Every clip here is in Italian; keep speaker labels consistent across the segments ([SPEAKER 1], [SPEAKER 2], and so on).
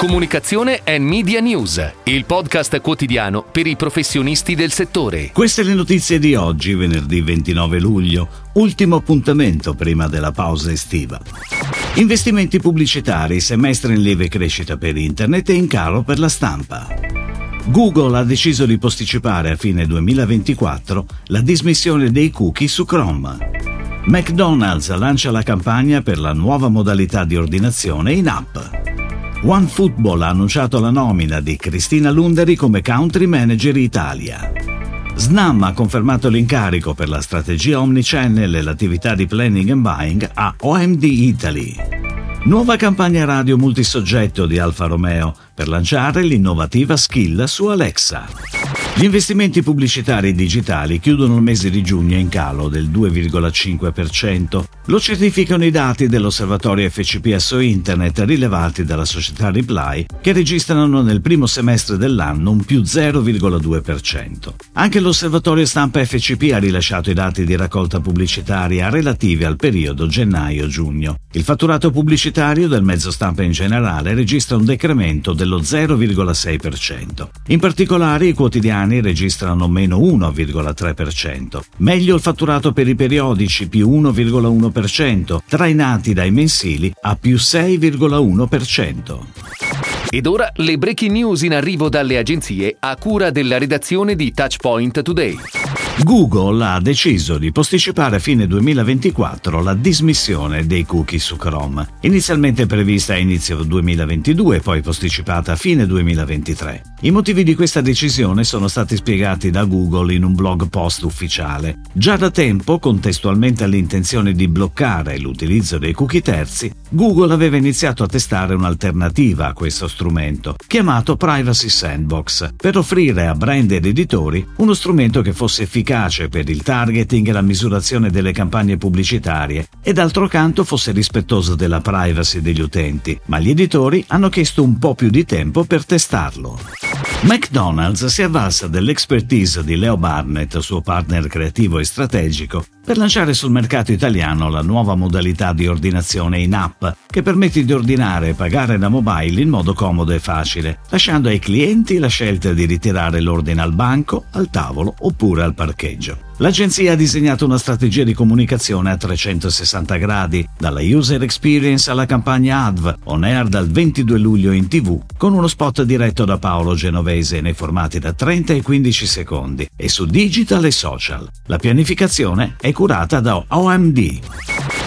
[SPEAKER 1] Comunicazione e Media News, il podcast quotidiano per i professionisti del settore.
[SPEAKER 2] Queste le notizie di oggi, venerdì 29 luglio, ultimo appuntamento prima della pausa estiva. Investimenti pubblicitari, semestre in lieve crescita per internet e in calo per la stampa. Google ha deciso di posticipare a fine 2024 la dismissione dei cookie su Chrome. McDonald's lancia la campagna per la nuova modalità di ordinazione in app. OneFootball ha annunciato la nomina di Cristina Lunderi come Country Manager Italia. Snam ha confermato l'incarico per la strategia Omnichannel e l'attività di planning and buying a OMD Italy. Nuova campagna radio multisoggetto di Alfa Romeo per lanciare l'innovativa skill su Alexa. Gli investimenti pubblicitari digitali chiudono il mese di giugno in calo del 2,5%. Lo certificano i dati dell'osservatorio FCPSO Internet rilevati dalla società Reply, che registrano nel primo semestre dell'anno un più 0,2%. Anche l'osservatorio stampa FCP ha rilasciato i dati di raccolta pubblicitaria relativi al periodo gennaio-giugno. Il fatturato pubblicitario del mezzo stampa in generale registra un decremento dello 0,6%. In particolare i quotidiani registrano meno 1,3%. Meglio il fatturato per i periodici più 1,1%, trainati dai mensili a più 6,1%.
[SPEAKER 1] Ed ora le breaking news in arrivo dalle agenzie a cura della redazione di Touchpoint Today.
[SPEAKER 2] Google ha deciso di posticipare a fine 2024 la dismissione dei cookie su Chrome, inizialmente prevista a inizio 2022 e poi posticipata a fine 2023. I motivi di questa decisione sono stati spiegati da Google in un blog post ufficiale. Già da tempo, contestualmente all'intenzione di bloccare l'utilizzo dei cookie terzi, Google aveva iniziato a testare un'alternativa a questo strumento, chiamato Privacy Sandbox, per offrire a brand ed editori uno strumento che fosse efficace efficace per il targeting e la misurazione delle campagne pubblicitarie e d'altro canto fosse rispettoso della privacy degli utenti, ma gli editori hanno chiesto un po' più di tempo per testarlo. McDonald's si avvalsa dell'expertise di Leo Barnett, suo partner creativo e strategico, per lanciare sul mercato italiano la nuova modalità di ordinazione in app che permette di ordinare e pagare da mobile in modo comodo e facile, lasciando ai clienti la scelta di ritirare l'ordine al banco, al tavolo oppure al parcheggio. L'agenzia ha disegnato una strategia di comunicazione a 360 gradi, dalla user experience alla campagna ADV, on air dal 22 luglio in tv, con uno spot diretto da Paolo Genovese nei formati da 30 e 15 secondi e su digital e social. La pianificazione è curata da OMD.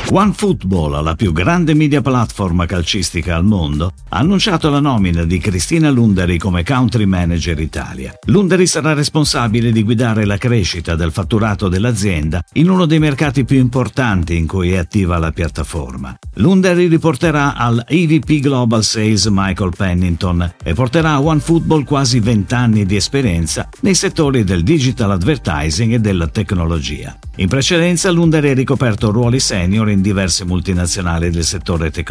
[SPEAKER 2] OneFootball, la più grande media platform calcistica al mondo, ha annunciato la nomina di Cristina Lunderi come Country Manager Italia. Lunderi sarà responsabile di guidare la crescita del fatturato dell'azienda in uno dei mercati più importanti in cui è attiva la piattaforma. Lunderi riporterà al EVP Global Sales Michael Pennington e porterà a OneFootball quasi 20 anni di esperienza nei settori del digital advertising e della tecnologia. In precedenza Lunderi ha ricoperto ruoli senior in diverse multinazionali del settore tecnologico,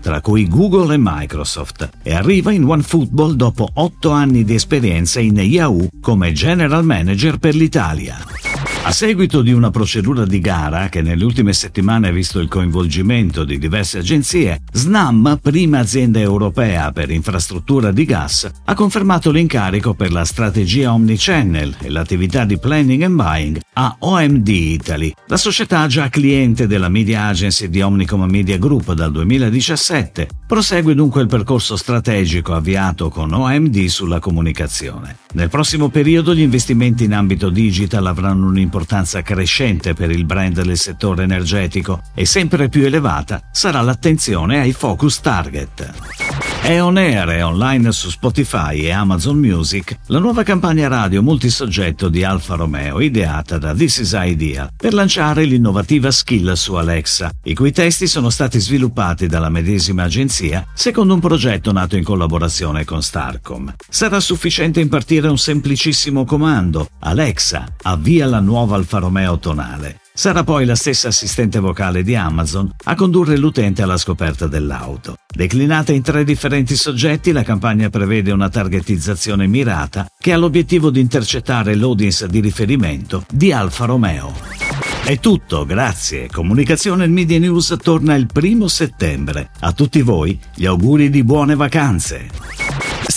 [SPEAKER 2] tra cui Google e Microsoft, e arriva in OneFootball dopo otto anni di esperienza in Yahoo come General Manager per l'Italia. A seguito di una procedura di gara che nelle ultime settimane ha visto il coinvolgimento di diverse agenzie, Snam, prima azienda europea per infrastruttura di gas, ha confermato l'incarico per la strategia Omnichannel e l'attività di planning and buying a OMD Italy. La società, già cliente della media agency di Omnicom Media Group dal 2017, prosegue dunque il percorso strategico avviato con OMD sulla comunicazione. Nel prossimo periodo gli investimenti in ambito digital avranno un un'importanza crescente per il brand del settore energetico e sempre più elevata sarà l'attenzione ai focus target. È on air e online su Spotify e Amazon Music la nuova campagna radio multisoggetto di Alfa Romeo ideata da This Is Idea per lanciare l'innovativa skill su Alexa, i cui testi sono stati sviluppati dalla medesima agenzia secondo un progetto nato in collaborazione con Starcom. Sarà sufficiente impartire un semplicissimo comando, Alexa, avvia la nuova Alfa Romeo tonale. Sarà poi la stessa assistente vocale di Amazon a condurre l'utente alla scoperta dell'auto. Declinata in tre differenti soggetti, la campagna prevede una targetizzazione mirata che ha l'obiettivo di intercettare l'audience di riferimento di Alfa Romeo. È tutto, grazie. Comunicazione e Media News torna il primo settembre. A tutti voi gli auguri di buone vacanze.